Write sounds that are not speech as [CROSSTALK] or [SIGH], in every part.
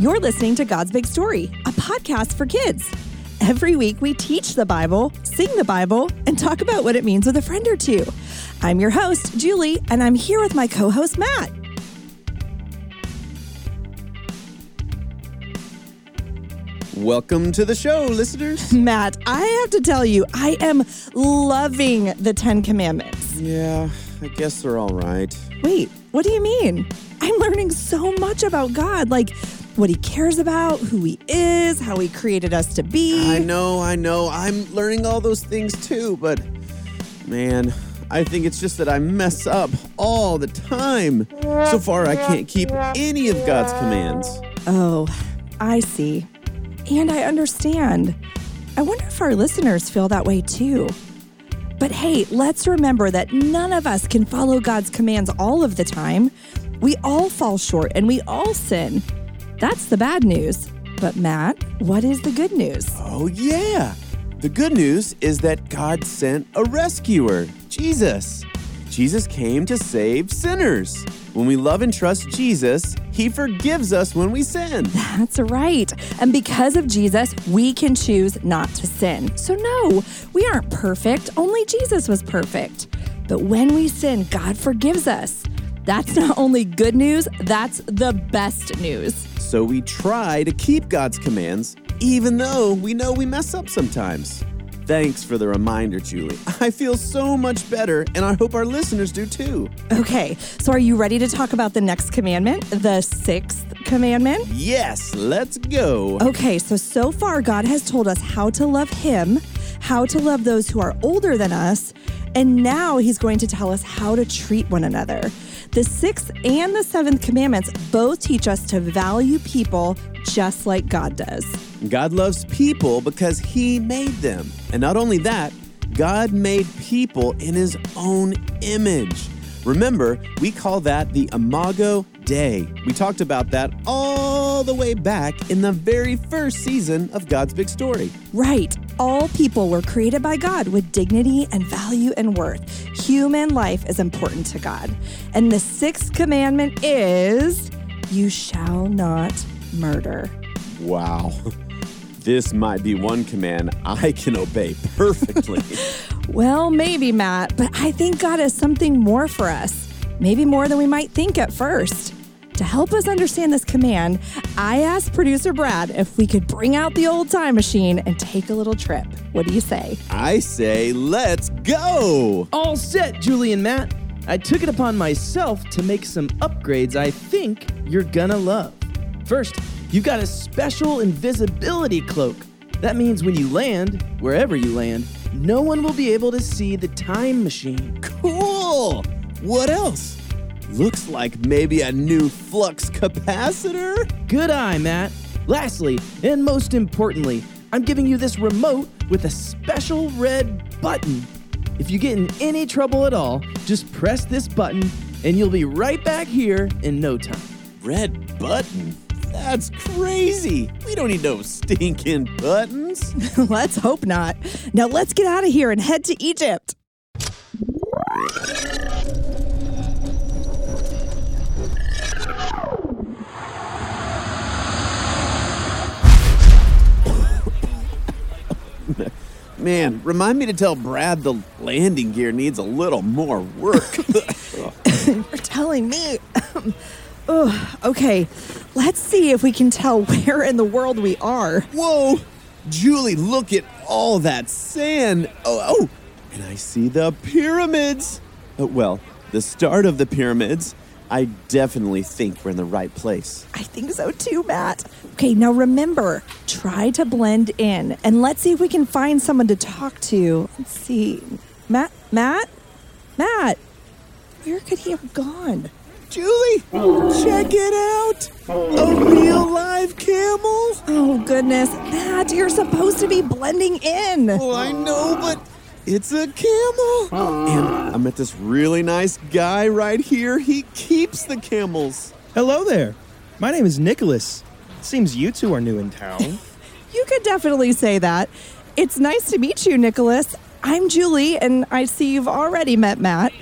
You're listening to God's Big Story, a podcast for kids. Every week, we teach the Bible, sing the Bible, and talk about what it means with a friend or two. I'm your host, Julie, and I'm here with my co host, Matt. Welcome to the show, listeners. [LAUGHS] Matt, I have to tell you, I am loving the Ten Commandments. Yeah, I guess they're all right. Wait, what do you mean? I'm learning so much about God. Like, what he cares about, who he is, how he created us to be. I know, I know. I'm learning all those things too, but man, I think it's just that I mess up all the time. So far, I can't keep any of God's commands. Oh, I see. And I understand. I wonder if our listeners feel that way too. But hey, let's remember that none of us can follow God's commands all of the time. We all fall short and we all sin. That's the bad news. But Matt, what is the good news? Oh, yeah. The good news is that God sent a rescuer, Jesus. Jesus came to save sinners. When we love and trust Jesus, He forgives us when we sin. [LAUGHS] That's right. And because of Jesus, we can choose not to sin. So, no, we aren't perfect. Only Jesus was perfect. But when we sin, God forgives us. That's not only good news, that's the best news so we try to keep God's commands, even though we know we mess up sometimes. Thanks for the reminder, Julie. [LAUGHS] I feel so much better, and I hope our listeners do too. Okay, so are you ready to talk about the next commandment, the sixth commandment? Yes, let's go. Okay, so so far, God has told us how to love Him, how to love those who are older than us, and now He's going to tell us how to treat one another. The sixth and the seventh commandments both teach us to value people just like God does. God loves people because He made them. And not only that, God made people in His own image. Remember, we call that the Imago Dei. We talked about that all the way back in the very first season of God's Big Story. Right. All people were created by God with dignity and value and worth. Human life is important to God. And the sixth commandment is you shall not murder. Wow. This might be one command I can obey perfectly. [LAUGHS] well, maybe, Matt, but I think God has something more for us. Maybe more than we might think at first. To help us understand this command, I asked producer Brad if we could bring out the old time machine and take a little trip. What do you say? I say, let's go! All set, Julie and Matt. I took it upon myself to make some upgrades I think you're gonna love. First, You've got a special invisibility cloak. That means when you land, wherever you land, no one will be able to see the time machine. Cool! What else? Looks like maybe a new flux capacitor? Good eye, Matt. Lastly, and most importantly, I'm giving you this remote with a special red button. If you get in any trouble at all, just press this button and you'll be right back here in no time. Red button? That's crazy. We don't need no stinking buttons. [LAUGHS] let's hope not. Now let's get out of here and head to Egypt. [LAUGHS] Man, remind me to tell Brad the landing gear needs a little more work. [LAUGHS] [LAUGHS] You're telling me. Ugh, okay, let's see if we can tell where in the world we are. Whoa! Julie, look at all that sand. Oh, oh, and I see the pyramids. Uh, well, the start of the pyramids. I definitely think we're in the right place. I think so too, Matt. Okay, now remember, try to blend in and let's see if we can find someone to talk to. Let's see. Matt, Matt, Matt, where could he have gone? Julie, check it out! A real live camel! Oh, goodness. Matt, you're supposed to be blending in. Oh, I know, but it's a camel. And I met this really nice guy right here. He keeps the camels. Hello there. My name is Nicholas. Seems you two are new in town. [LAUGHS] You could definitely say that. It's nice to meet you, Nicholas. I'm Julie, and I see you've already met Matt.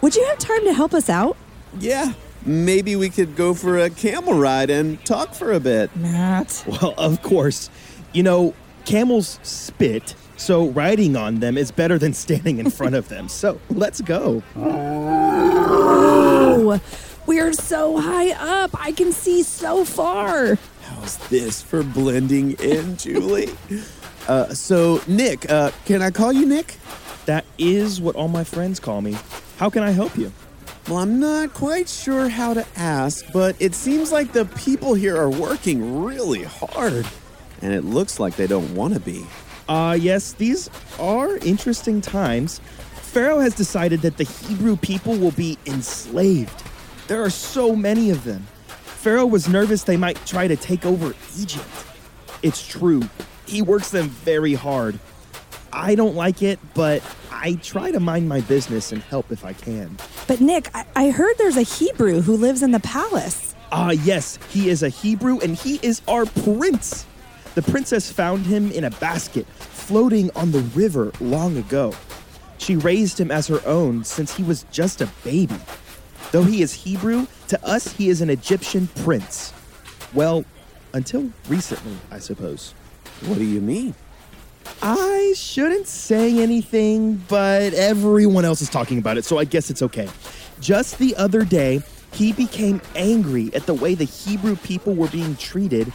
Would you have time to help us out? Yeah, maybe we could go for a camel ride and talk for a bit. Matt. well, of course. You know, camels spit, so riding on them is better than standing in front of them. So let's go. Oh, we're so high up. I can see so far. How's this for blending in, [LAUGHS] Julie? uh, so, Nick, uh, can I call you Nick? That is what all my friends call me. How can I help you? Well, I'm not quite sure how to ask, but it seems like the people here are working really hard. And it looks like they don't want to be. Uh, yes, these are interesting times. Pharaoh has decided that the Hebrew people will be enslaved. There are so many of them. Pharaoh was nervous they might try to take over Egypt. It's true, he works them very hard. I don't like it, but I try to mind my business and help if I can. But, Nick, I, I heard there's a Hebrew who lives in the palace. Ah, yes, he is a Hebrew and he is our prince. The princess found him in a basket floating on the river long ago. She raised him as her own since he was just a baby. Though he is Hebrew, to us he is an Egyptian prince. Well, until recently, I suppose. What do you mean? I shouldn't say anything, but everyone else is talking about it, so I guess it's okay. Just the other day, he became angry at the way the Hebrew people were being treated,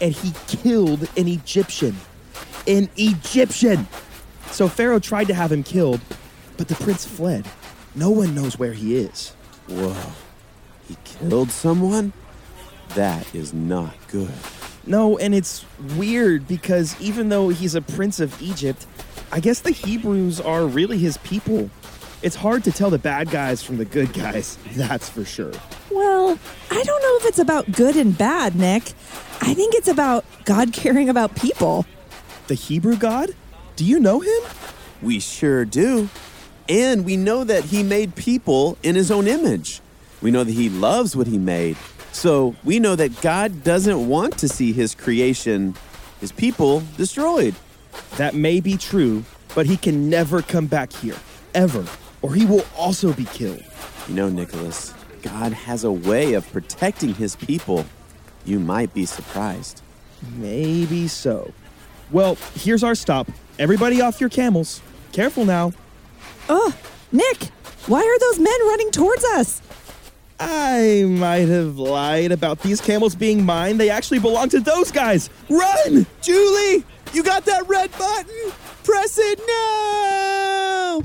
and he killed an Egyptian. An Egyptian! So Pharaoh tried to have him killed, but the prince fled. No one knows where he is. Whoa. He killed someone? That is not good. No, and it's weird because even though he's a prince of Egypt, I guess the Hebrews are really his people. It's hard to tell the bad guys from the good guys, [LAUGHS] that's for sure. Well, I don't know if it's about good and bad, Nick. I think it's about God caring about people. The Hebrew God? Do you know him? We sure do. And we know that he made people in his own image. We know that he loves what he made. So we know that God doesn't want to see his creation, his people, destroyed. That may be true, but he can never come back here, ever, or he will also be killed. You know, Nicholas, God has a way of protecting his people. You might be surprised. Maybe so. Well, here's our stop. Everybody off your camels. Careful now. Oh, Nick, why are those men running towards us? I might have lied about these camels being mine. They actually belong to those guys. Run! Julie, you got that red button? Press it now!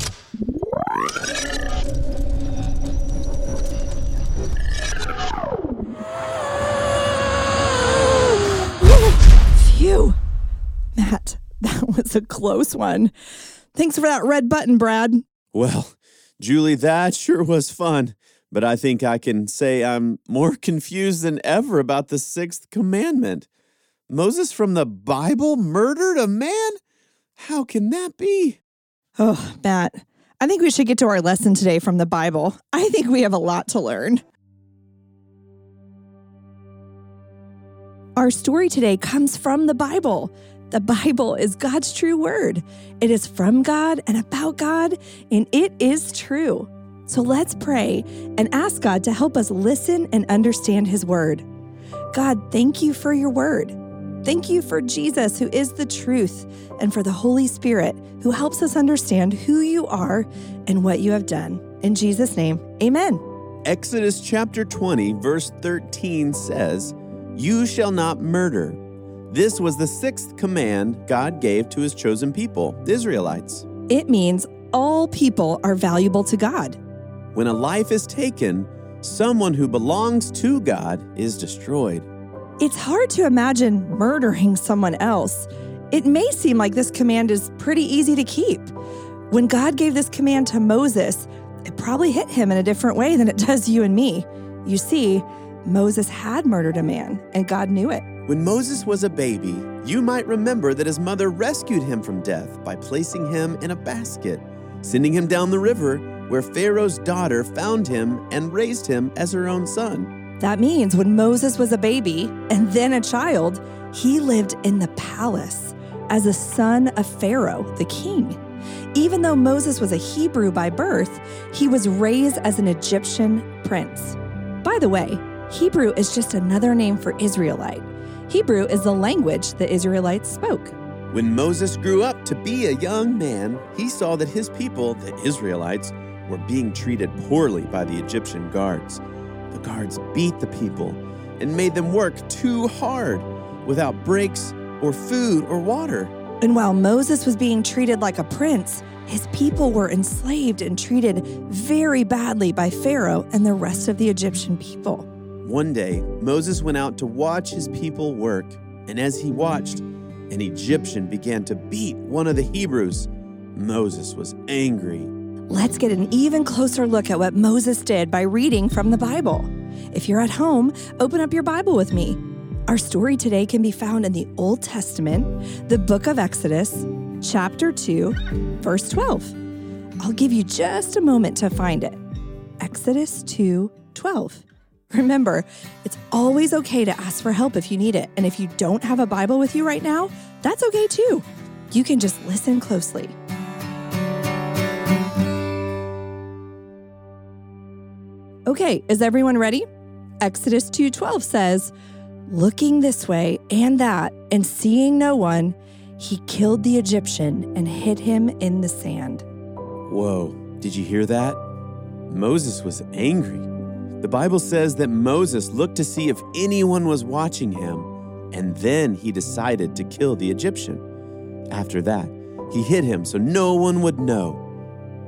[LAUGHS] that was a close one. Thanks for that red button, Brad. Well, Julie, that sure was fun. But I think I can say I'm more confused than ever about the sixth commandment. Moses from the Bible murdered a man? How can that be? Oh, Matt, I think we should get to our lesson today from the Bible. I think we have a lot to learn. Our story today comes from the Bible. The Bible is God's true word. It is from God and about God, and it is true. So let's pray and ask God to help us listen and understand His word. God, thank you for your word. Thank you for Jesus, who is the truth, and for the Holy Spirit, who helps us understand who you are and what you have done. In Jesus' name, amen. Exodus chapter 20, verse 13 says, You shall not murder. This was the sixth command God gave to his chosen people, the Israelites. It means all people are valuable to God. When a life is taken, someone who belongs to God is destroyed. It's hard to imagine murdering someone else. It may seem like this command is pretty easy to keep. When God gave this command to Moses, it probably hit him in a different way than it [LAUGHS] does you and me. You see, Moses had murdered a man, and God knew it. When Moses was a baby, you might remember that his mother rescued him from death by placing him in a basket, sending him down the river where Pharaoh's daughter found him and raised him as her own son. That means when Moses was a baby and then a child, he lived in the palace as a son of Pharaoh, the king. Even though Moses was a Hebrew by birth, he was raised as an Egyptian prince. By the way, Hebrew is just another name for Israelite. Hebrew is the language the Israelites spoke. When Moses grew up to be a young man, he saw that his people, the Israelites, were being treated poorly by the Egyptian guards. The guards beat the people and made them work too hard without breaks or food or water. And while Moses was being treated like a prince, his people were enslaved and treated very badly by Pharaoh and the rest of the Egyptian people. One day, Moses went out to watch his people work, and as he watched, an Egyptian began to beat one of the Hebrews. Moses was angry. Let's get an even closer look at what Moses did by reading from the Bible. If you're at home, open up your Bible with me. Our story today can be found in the Old Testament, the book of Exodus, chapter 2, verse 12. I'll give you just a moment to find it. Exodus 2 12. Remember, it's always okay to ask for help if you need it. And if you don't have a Bible with you right now, that's okay too. You can just listen closely. Okay, is everyone ready? Exodus 2:12 says, "Looking this way and that and seeing no one, he killed the Egyptian and hid him in the sand." Whoa, did you hear that? Moses was angry. The Bible says that Moses looked to see if anyone was watching him, and then he decided to kill the Egyptian. After that, he hid him so no one would know.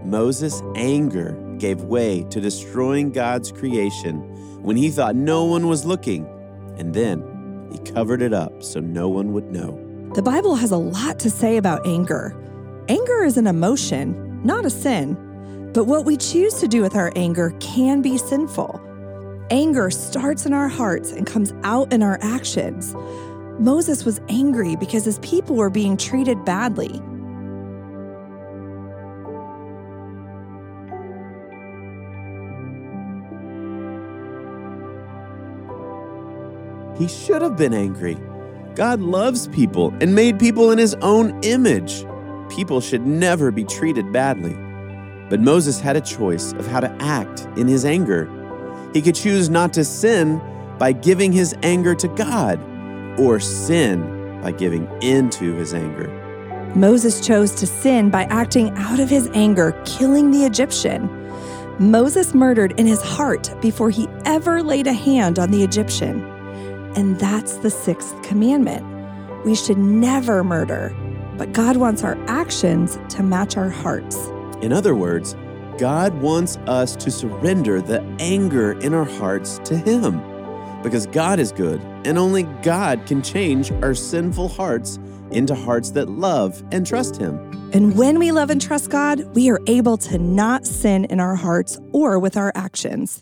Moses' anger gave way to destroying God's creation when he thought no one was looking, and then he covered it up so no one would know. The Bible has a lot to say about anger. Anger is an emotion, not a sin. But what we choose to do with our anger can be sinful. Anger starts in our hearts and comes out in our actions. Moses was angry because his people were being treated badly. He should have been angry. God loves people and made people in his own image. People should never be treated badly. But Moses had a choice of how to act in his anger. He could choose not to sin by giving his anger to God, or sin by giving into his anger. Moses chose to sin by acting out of his anger, killing the Egyptian. Moses murdered in his heart before he ever laid a hand on the Egyptian. And that's the sixth commandment. We should never murder, but God wants our actions to match our hearts. In other words, God wants us to surrender the anger in our hearts to Him. Because God is good, and only God can change our sinful hearts into hearts that love and trust Him. And when we love and trust God, we are able to not sin in our hearts or with our actions.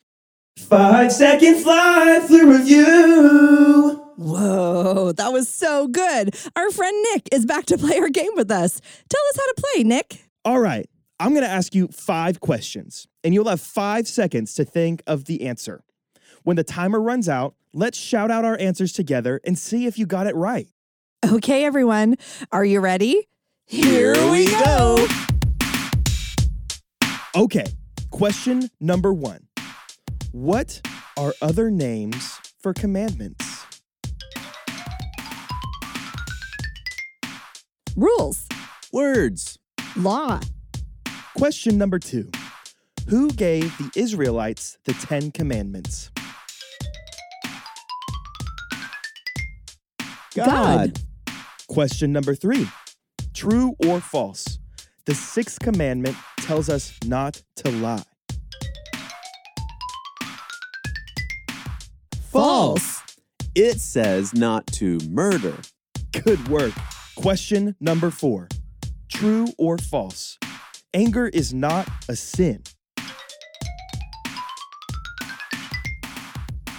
Five second fly through review. Whoa, that was so good. Our friend Nick is back to play our game with us. Tell us how to play, Nick. All right. I'm going to ask you five questions, and you'll have five seconds to think of the answer. When the timer runs out, let's shout out our answers together and see if you got it right. Okay, everyone, are you ready? Here we go. Okay, question number one What are other names for commandments? Rules, Words. law, Question number two Who gave the Israelites the Ten Commandments? God. Question number three True or false? The sixth commandment tells us not to lie. False. It says not to murder. Good work. Question number four True or false? Anger is not a sin.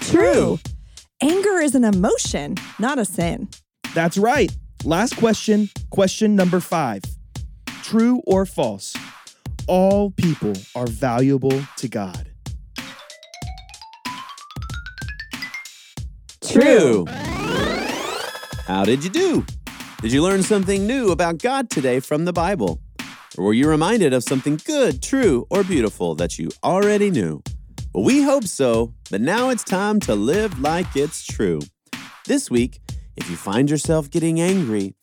True. Anger is an emotion, not a sin. That's right. Last question. Question number five True or false? All people are valuable to God. True. How did you do? Did you learn something new about God today from the Bible? Or were you reminded of something good, true, or beautiful that you already knew? Well, we hope so, but now it's time to live like it's true. This week, if you find yourself getting angry,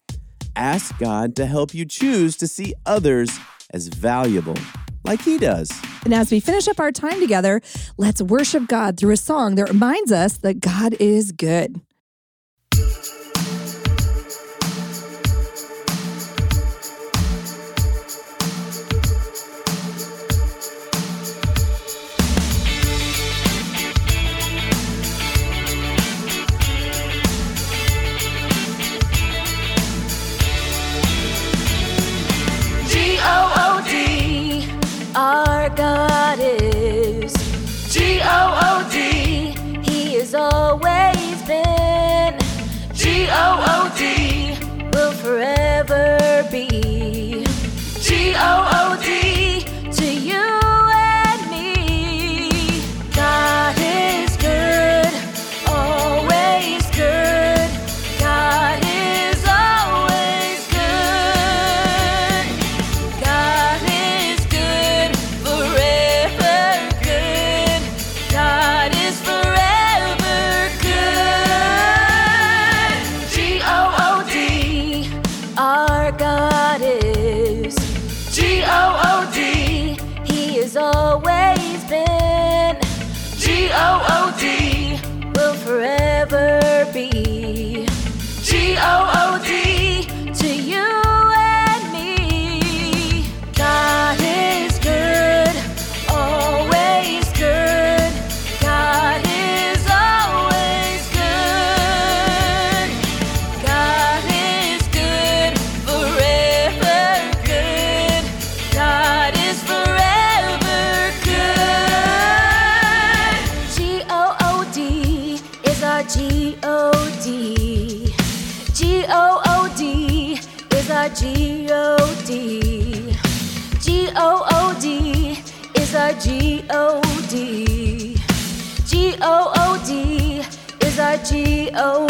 ask God to help you choose to see others as valuable, like He does. And as we finish up our time together, let's worship God through a song that reminds us that God is good. G O O D, will forever G O D. G O O D is our G O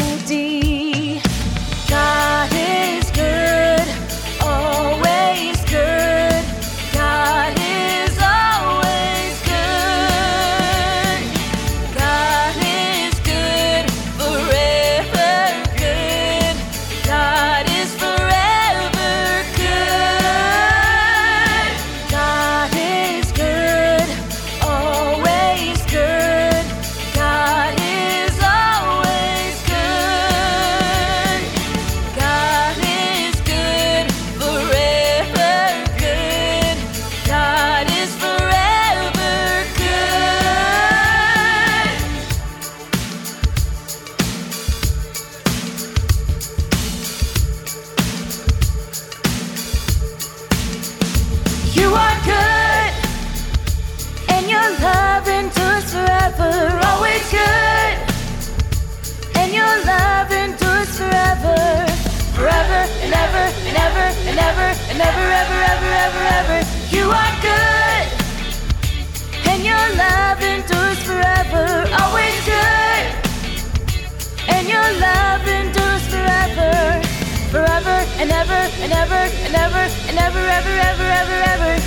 and ever and ever and ever ever, ever, ever, ever, ever.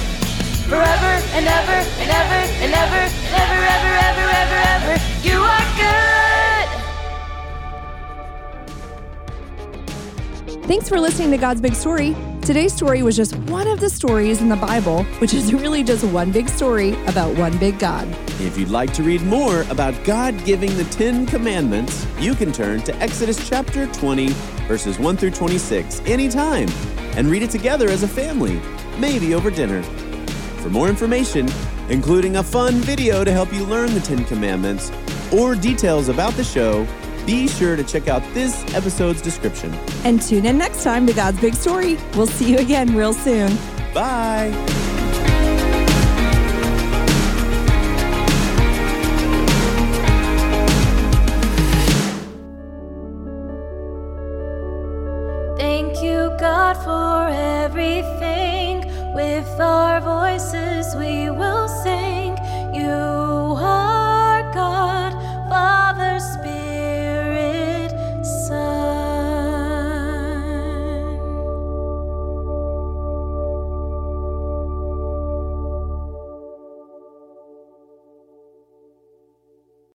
Forever and ever and ever and ever and ever, ever, ever, ever, ever. You are good. Thanks for listening to God's Big Story. Today's story was just one of the stories in the Bible, which is really just one big story about one big God. If you'd like to read more about God giving the Ten Commandments, you can turn to Exodus chapter 20, verses 1 through 26, anytime, and read it together as a family, maybe over dinner. For more information, including a fun video to help you learn the Ten Commandments, or details about the show, be sure to check out this episode's description. And tune in next time to God's Big Story. We'll see you again real soon. Bye!